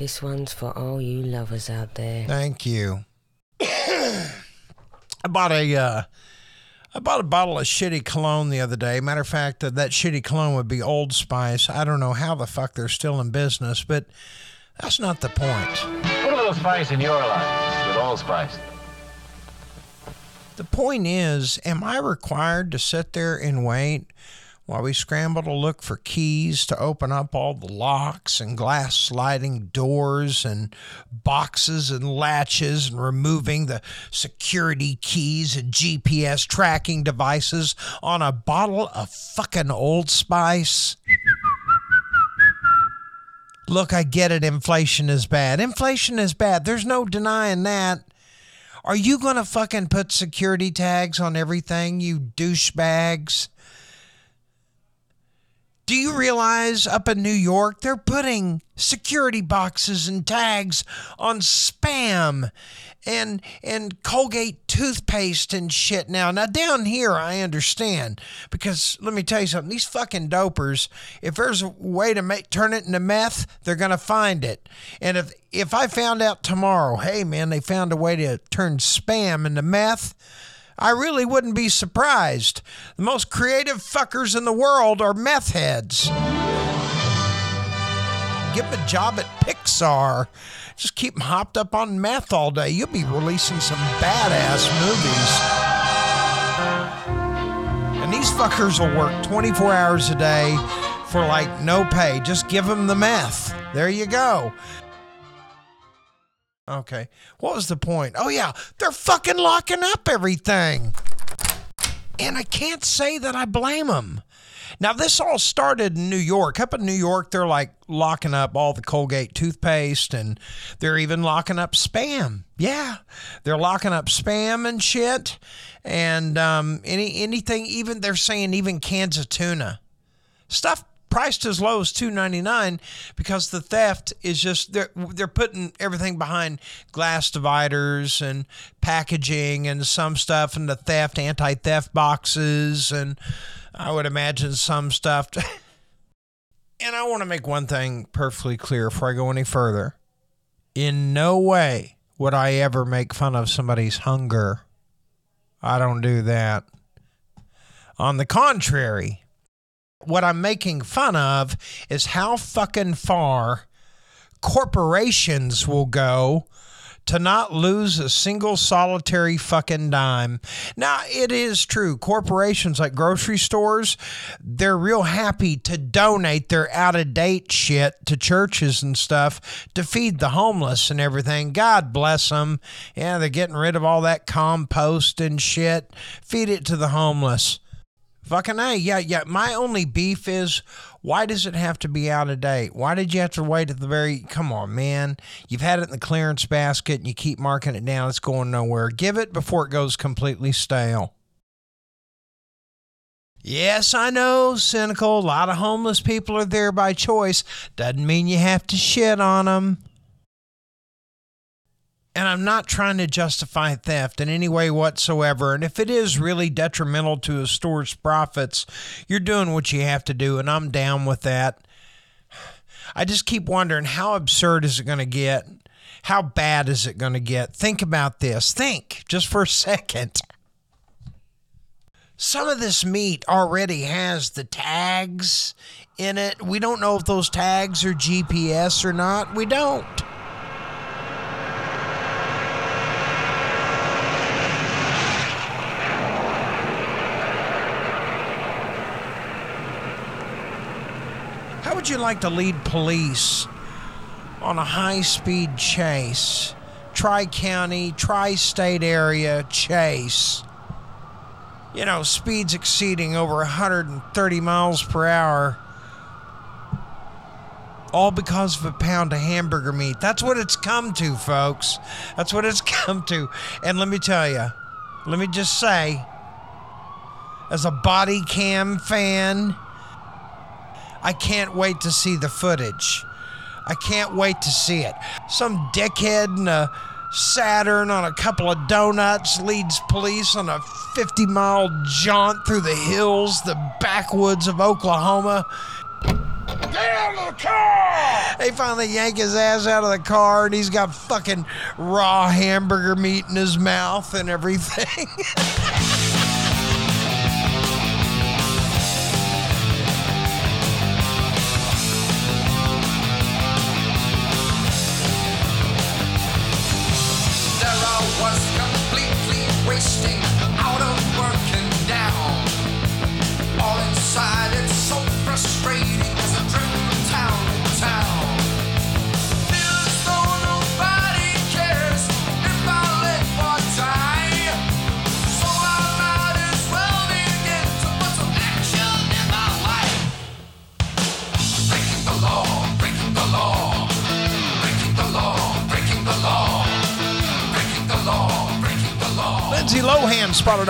This one's for all you lovers out there. Thank you. I bought a uh, I bought a bottle of shitty cologne the other day. Matter of fact, that that shitty cologne would be Old Spice. I don't know how the fuck they're still in business, but that's not the point. Put a little spice in your life with Old Spice. The point is, am I required to sit there and wait while we scramble to look for keys to open up all the locks and glass sliding doors and boxes and latches and removing the security keys and GPS tracking devices on a bottle of fucking Old Spice? Look, I get it. Inflation is bad. Inflation is bad. There's no denying that. Are you going to fucking put security tags on everything, you douchebags? Do you realize up in New York they're putting security boxes and tags on spam and and Colgate toothpaste and shit now. Now down here I understand because let me tell you something. These fucking dopers, if there's a way to make turn it into meth, they're gonna find it. And if if I found out tomorrow, hey man, they found a way to turn spam into meth. I really wouldn't be surprised. The most creative fuckers in the world are meth heads. Give them a job at Pixar. Just keep them hopped up on meth all day. You'll be releasing some badass movies. And these fuckers will work 24 hours a day for like no pay. Just give them the meth. There you go. Okay. What was the point? Oh, yeah. They're fucking locking up everything. And I can't say that I blame them. Now, this all started in New York. Up in New York, they're like locking up all the Colgate toothpaste and they're even locking up spam. Yeah, they're locking up spam and shit. And um, any anything, even they're saying even cans of tuna. Stuff priced as low as two ninety nine because the theft is just they're they're putting everything behind glass dividers and packaging and some stuff in the theft anti theft boxes and I would imagine some stuff. and I want to make one thing perfectly clear before I go any further. In no way would I ever make fun of somebody's hunger. I don't do that. On the contrary, what I'm making fun of is how fucking far corporations will go to not lose a single solitary fucking dime. Now, it is true. Corporations like grocery stores, they're real happy to donate their out of date shit to churches and stuff to feed the homeless and everything. God bless them. Yeah, they're getting rid of all that compost and shit. Feed it to the homeless. Fucking A. Yeah, yeah. My only beef is why does it have to be out of date? Why did you have to wait at the very. Come on, man. You've had it in the clearance basket and you keep marking it down. It's going nowhere. Give it before it goes completely stale. Yes, I know, cynical. A lot of homeless people are there by choice. Doesn't mean you have to shit on them. And I'm not trying to justify theft in any way whatsoever. And if it is really detrimental to a store's profits, you're doing what you have to do, and I'm down with that. I just keep wondering how absurd is it going to get? How bad is it going to get? Think about this. Think just for a second. Some of this meat already has the tags in it. We don't know if those tags are GPS or not. We don't. You like to lead police on a high speed chase? Tri county, tri state area chase. You know, speeds exceeding over 130 miles per hour. All because of a pound of hamburger meat. That's what it's come to, folks. That's what it's come to. And let me tell you, let me just say, as a body cam fan, I can't wait to see the footage. I can't wait to see it. Some dickhead in a Saturn on a couple of donuts leads police on a 50 mile jaunt through the hills, the backwoods of Oklahoma. out of the car! They finally yank his ass out of the car, and he's got fucking raw hamburger meat in his mouth and everything.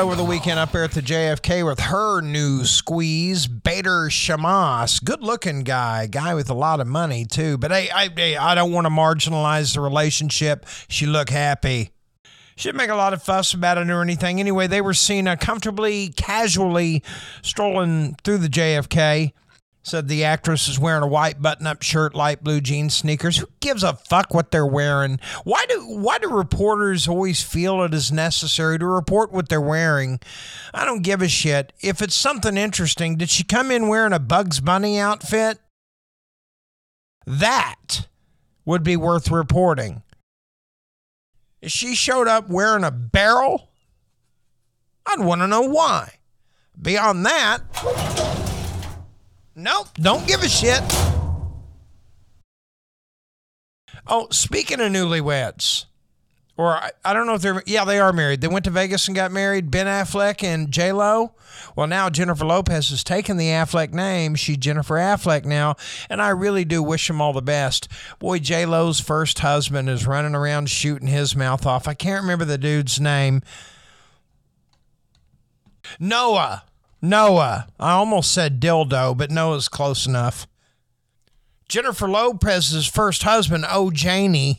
over the weekend up there at the JFK with her new squeeze, Bader Shammas. Good looking guy, guy with a lot of money too. But hey, I, I don't want to marginalize the relationship. She looked happy. She didn't make a lot of fuss about it or anything. Anyway, they were seen uh, comfortably, casually strolling through the JFK. Said the actress is wearing a white button-up shirt, light blue jeans, sneakers. Who gives a fuck what they're wearing? Why do why do reporters always feel it is necessary to report what they're wearing? I don't give a shit. If it's something interesting, did she come in wearing a Bugs Bunny outfit? That would be worth reporting. If she showed up wearing a barrel, I'd want to know why. Beyond that, Nope, don't give a shit. Oh, speaking of newlyweds, or I, I don't know if they're, yeah, they are married. They went to Vegas and got married, Ben Affleck and J Lo. Well, now Jennifer Lopez has taken the Affleck name. She's Jennifer Affleck now, and I really do wish them all the best. Boy, J Lo's first husband is running around shooting his mouth off. I can't remember the dude's name. Noah. Noah. I almost said dildo, but Noah's close enough. Jennifer Lopez's first husband, Ojani,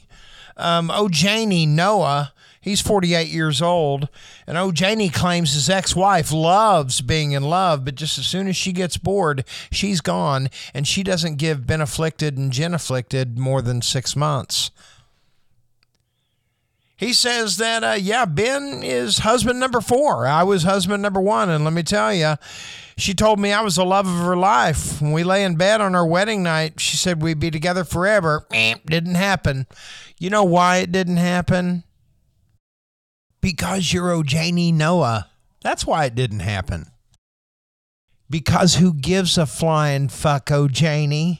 um, Ojani Noah, he's 48 years old, and Ojani claims his ex-wife loves being in love, but just as soon as she gets bored, she's gone, and she doesn't give Ben afflicted and Jen afflicted more than six months. He says that, uh, yeah, Ben is husband number four. I was husband number one. And let me tell you, she told me I was the love of her life. When we lay in bed on our wedding night, she said we'd be together forever. Eh, Didn't happen. You know why it didn't happen? Because you're Ojani Noa. That's why it didn't happen. Because who gives a flying fuck, Ojani?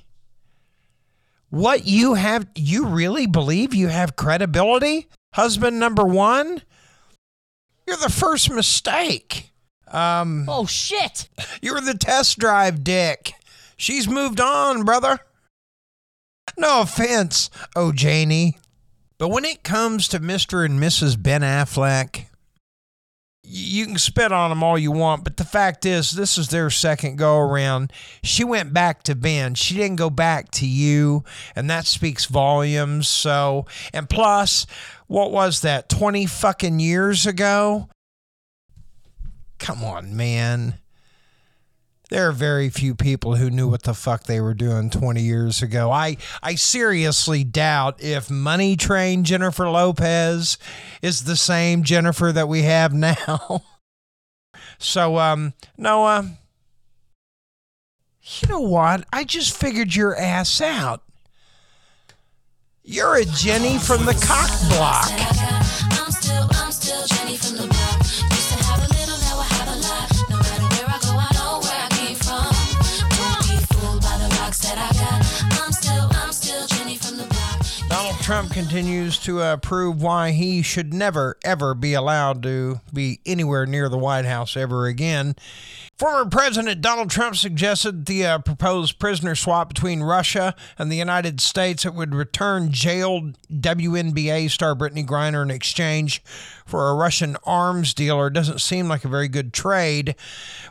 What you have, you really believe you have credibility? Husband number one? You're the first mistake. Um, Oh shit! you're the test drive dick. She's moved on, brother. No offense, oh Janie. But when it comes to Mr. and Mrs. Ben Affleck, you can spit on them all you want, but the fact is, this is their second go around. She went back to Ben. She didn't go back to you, and that speaks volumes. So, and plus, what was that, 20 fucking years ago? Come on, man. There are very few people who knew what the fuck they were doing 20 years ago. I, I seriously doubt if Money Train Jennifer Lopez is the same Jennifer that we have now. so, um, Noah, you know what? I just figured your ass out. You're a Jenny from the cock block. I'm still, I'm still Jenny from the block. Used to have a little, now I have a lot. No matter where I go, I know where I came from. Don't be fooled by the rocks that I got. I'm still, I'm still Jenny from the block. Donald Trump continues to uh, prove why he should never, ever be allowed to be anywhere near the White House ever again. Former President Donald Trump suggested the uh, proposed prisoner swap between Russia and the United States that would return jailed WNBA star Brittney Griner in exchange for a Russian arms dealer doesn't seem like a very good trade.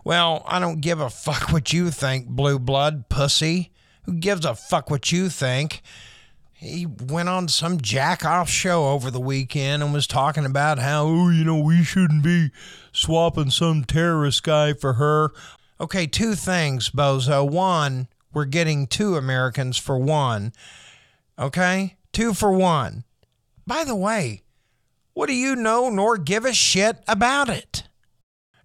Well, I don't give a fuck what you think, blue blood pussy. Who gives a fuck what you think? He went on some jack off show over the weekend and was talking about how, oh, you know, we shouldn't be swapping some terrorist guy for her. Okay, two things, Bozo. One, we're getting two Americans for one. Okay? Two for one. By the way, what do you know nor give a shit about it?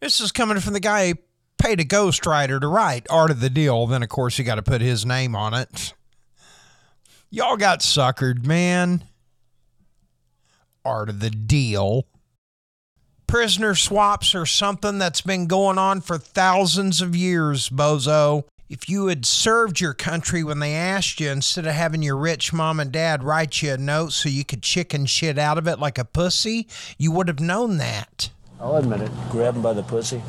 This is coming from the guy who paid a ghostwriter to write Art of the Deal. Then, of course, you got to put his name on it. Y'all got suckered, man. Art of the Deal. Prisoner swaps are something that's been going on for thousands of years, bozo. If you had served your country when they asked you, instead of having your rich mom and dad write you a note so you could chicken shit out of it like a pussy, you would have known that. I'll admit it. Grab him by the pussy.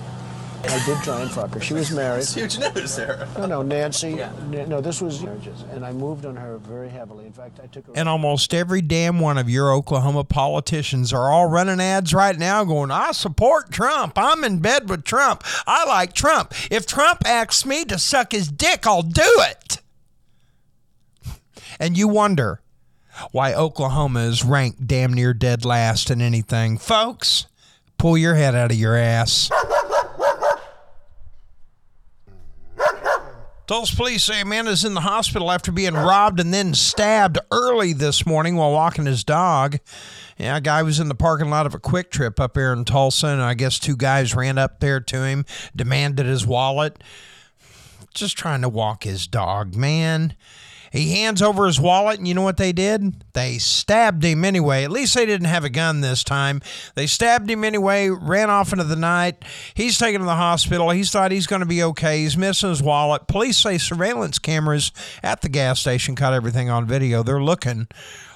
I did try and fuck her. She was married. Huge news, Sarah. No, no, Nancy. N- No, this was marriages, and I moved on her very heavily. In fact, I took her. And almost every damn one of your Oklahoma politicians are all running ads right now going, I support Trump. I'm in bed with Trump. I like Trump. If Trump asks me to suck his dick, I'll do it. And you wonder why Oklahoma is ranked damn near dead last in anything. Folks, pull your head out of your ass. Tulsa police say a man is in the hospital after being robbed and then stabbed early this morning while walking his dog. Yeah, a guy was in the parking lot of a quick trip up here in Tulsa, and I guess two guys ran up there to him, demanded his wallet. Just trying to walk his dog, man. He hands over his wallet, and you know what they did? They stabbed him anyway. At least they didn't have a gun this time. They stabbed him anyway, ran off into the night. He's taken to the hospital. He's thought he's going to be okay. He's missing his wallet. Police say surveillance cameras at the gas station caught everything on video. They're looking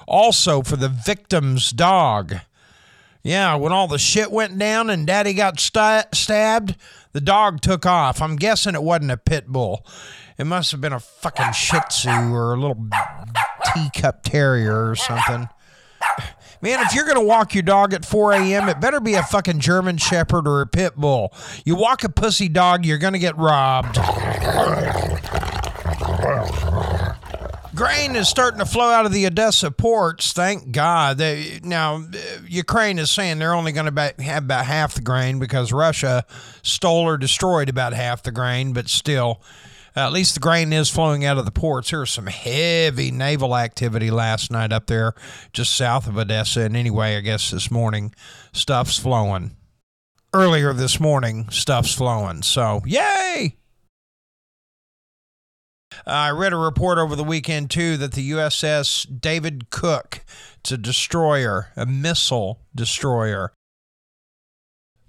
also for the victim's dog. Yeah, when all the shit went down and daddy got sta- stabbed, the dog took off. I'm guessing it wasn't a pit bull. It must have been a fucking shih tzu or a little teacup terrier or something. Man, if you're going to walk your dog at 4 a.m., it better be a fucking German Shepherd or a pit bull. You walk a pussy dog, you're going to get robbed. Grain is starting to flow out of the Odessa ports. Thank God. They, now, Ukraine is saying they're only going to have about half the grain because Russia stole or destroyed about half the grain, but still, uh, at least the grain is flowing out of the ports. There was some heavy naval activity last night up there just south of Odessa. And anyway, I guess this morning, stuff's flowing. Earlier this morning, stuff's flowing. So, yay! I read a report over the weekend too that the USS David Cook, it's a destroyer, a missile destroyer.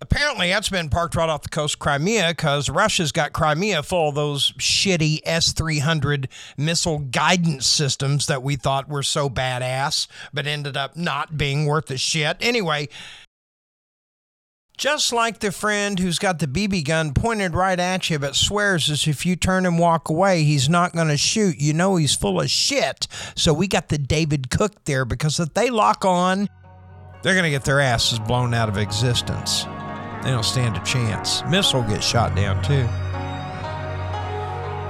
Apparently, that's been parked right off the coast of Crimea because Russia's got Crimea full of those shitty S 300 missile guidance systems that we thought were so badass, but ended up not being worth a shit. Anyway, just like the friend who's got the BB gun pointed right at you but swears as if you turn and walk away, he's not going to shoot. You know he's full of shit. So we got the David Cook there because if they lock on, they're going to get their asses blown out of existence. They don't stand a chance. Missile gets shot down too.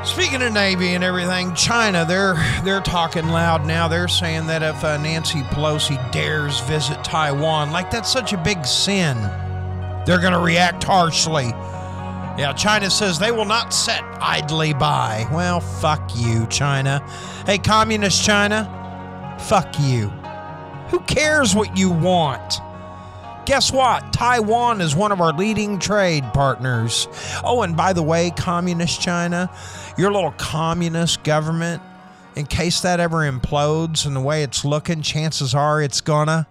Speaking of Navy and everything, China, they're they're talking loud now. They're saying that if uh, Nancy Pelosi dares visit Taiwan, like that's such a big sin, they're going to react harshly. Yeah, China says they will not sit idly by. Well, fuck you, China. Hey, communist China, fuck you. Who cares what you want? Guess what? Taiwan is one of our leading trade partners. Oh, and by the way, communist China, your little communist government, in case that ever implodes and the way it's looking, chances are it's gonna.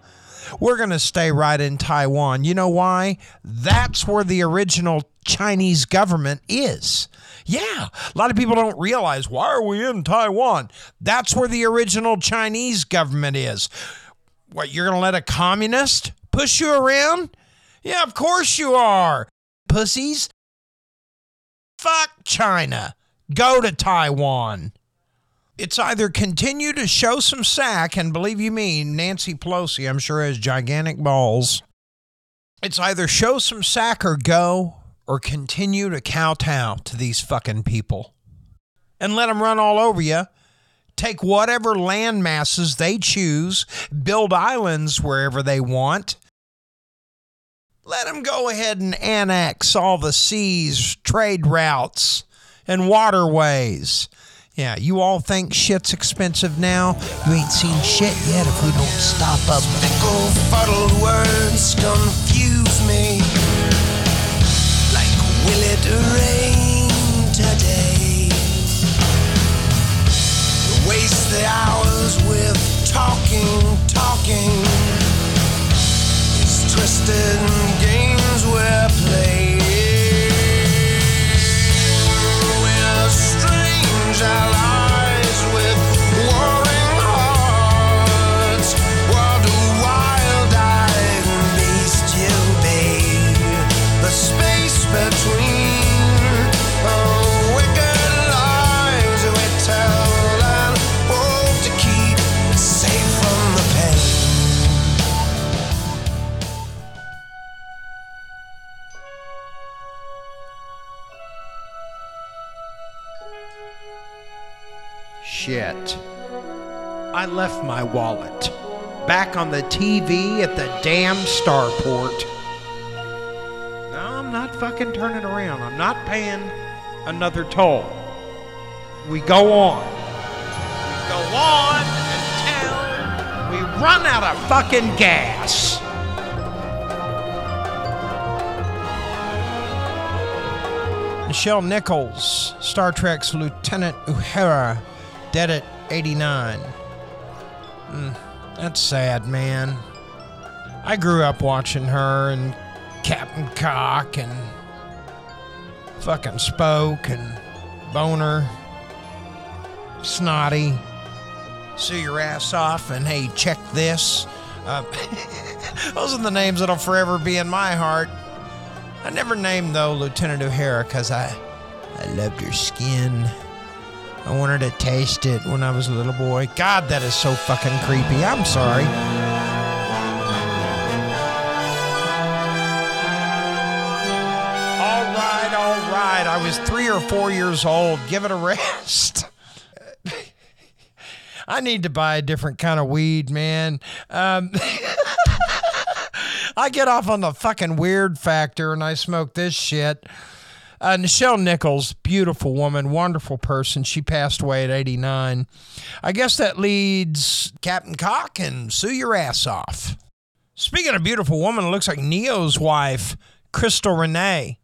We're gonna stay right in Taiwan. You know why? That's where the original Chinese government is. Yeah, a lot of people don't realize why are we in Taiwan? That's where the original Chinese government is. What, you're to let a communist push you around? Yeah, of course you are. Pussies. Fuck China. Go to Taiwan. It's either continue to show some sack, and believe you me, Nancy Pelosi, I'm sure, has gigantic balls. It's either show some sack or go, or continue to kowtow to these fucking people. And let them run all over you take whatever land masses they choose, build islands wherever they want. Let them go ahead and annex all the seas, trade routes, and waterways. Yeah, you all think shit's expensive now. You ain't seen shit yet if we don't stop up. Fickle, fuddled words confuse me. Like, will it twisted wallet back on the TV at the damn starport. No, I'm not fucking turning around. I'm not paying another toll. We go on. We go on until we run out of fucking gas. Nichelle Nichols, Star Trek's Lieutenant Uhura, dead at 89. Mm, that's sad, man. I grew up watching her and Captain Cock and fucking Spoke and Boner, Snotty, Sue Your Ass Off, and Hey, check this. Uh, those are the names that'll forever be in my heart. I never named though Lieutenant O'Hara because I, I loved her skin. I wanted to taste it when I was a little boy. God, that is so fucking creepy. I'm sorry. All right, all right. I was three or four years old. Give it a rest. I need to buy a different kind of weed, man. Um, I get off on the fucking weird factor and I smoke this shit. Uh, Nichelle Nichols, beautiful woman, wonderful person. She passed away at 89. I guess that leads Captain Cock and sue your ass off. Speaking of beautiful woman, it looks like Ne-Yo's wife, Crystal Renee.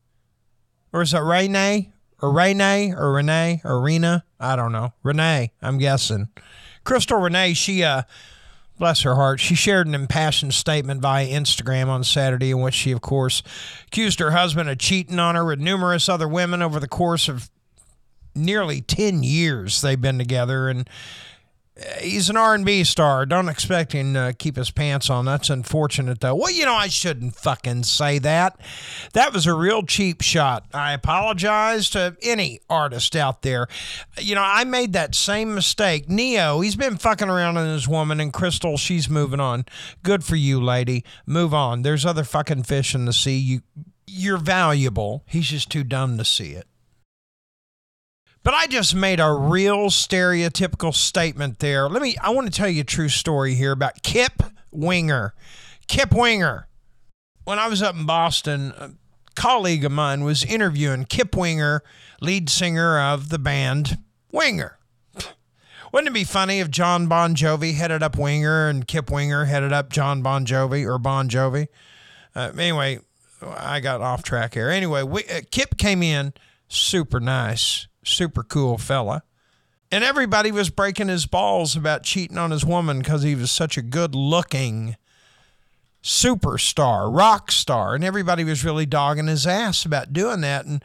Or is it Renee? Or Renee? Or Renee? Or Rena? I don't know. Renee, I'm guessing. Crystal Renee, she, uh, bless her heart, she shared an impassioned statement via Instagram on Saturday in which she, of course, accused her husband of cheating on her with numerous other women over the course of nearly 10 years they've been together. And he's an r&b star. Don't expect him to keep his pants on. That's unfortunate though. Well you know i shouldn't fucking say that. That was a real cheap shot. I apologize to any artist out there. You know i made that same mistake. Ne-Yo he's been fucking around on his woman and crystal she's moving on. Good for you lady. Move on. There's other fucking fish in the sea. You you're valuable. He's just too dumb to see it but I just made a real stereotypical statement there. Let me, I want to tell you a true story here about Kip Winger. Kip Winger. When I was up in Boston, a colleague of mine was interviewing Kip Winger, lead singer of the band Winger. Wouldn't it be funny if Jon Bon Jovi headed up Winger and Kip Winger headed up Jon Bon Jovi or Bon Jovi? Uh, anyway, I got off track here. Anyway, we, uh, Kip came in, super nice, super cool fella. And everybody was breaking his balls about cheating on his woman because he was such a good looking superstar, rock star. And everybody was really dogging his ass about doing that. And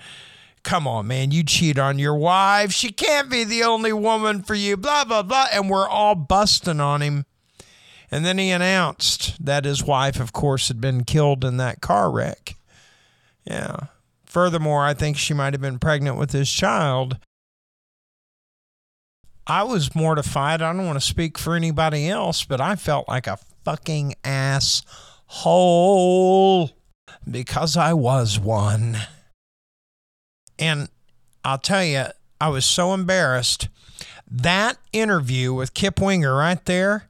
come on, man, you cheat on your wife. She can't be the only woman for you, blah, blah, blah. And we're all busting on him. And then he announced that his wife, of course, had been killed in that car wreck. Yeah. Furthermore, I think she might have been pregnant with his child. I was mortified. I don't want to speak for anybody else, but I felt like a fucking asshole because I was one. And I'll tell you, I was so embarrassed. That interview with Kip Winger right there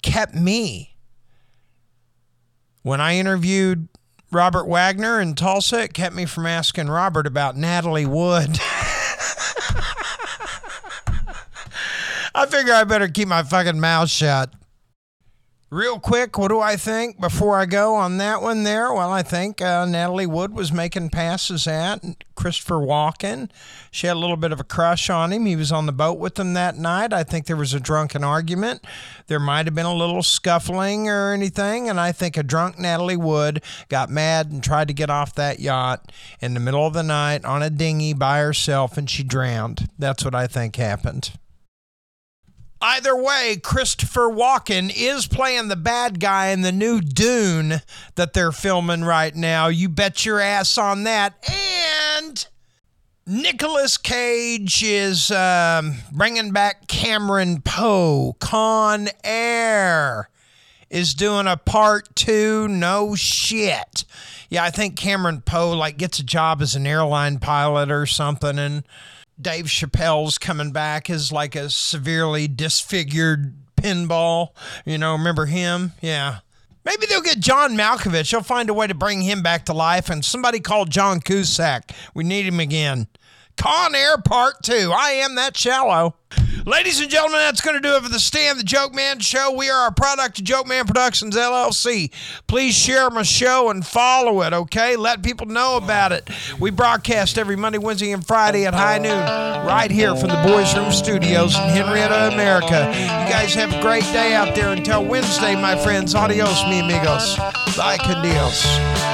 kept me. When I interviewed Robert Wagner in Tulsa. It kept me from asking Robert about Natalie Wood. I figure I better keep my fucking mouth shut. Real quick, what do I think before I go on that one there? Well, I think uh, Natalie Wood was making passes at Christopher Walken. She had a little bit of a crush on him. He was on the boat with them that night. I think there was a drunken argument. There might have been a little scuffling or anything. And I think a drunk Natalie Wood got mad and tried to get off that yacht in the middle of the night on a dinghy by herself and she drowned. That's what I think happened. Either way, Christopher Walken is playing the bad guy in the new Dune that they're filming right now. You bet your ass on that. And Nicolas Cage is um, bringing back Cameron Poe. Con Air is doing a part two. No shit. Yeah, I think Cameron Poe like gets a job as an airline pilot or something, and Dave Chappelle's coming back as like a severely disfigured pinball. You know, remember him? Yeah. Maybe they'll get John Malkovich. They'll find a way to bring him back to life. And somebody called John Cusack. We need him again. Con Air Part 2. I am that shallow. Ladies and gentlemen, that's going to do it for the Stand the Joke Man show. We are a product of Joke Man Productions LLC. Please share my show and follow it, okay? Let people know about it. We broadcast every Monday, Wednesday, and Friday at high noon right here from the Boys Room Studios in Henrietta, America. You guys have a great day out there. Until Wednesday, my friends. Adios, mi amigos. Bye, con Dios.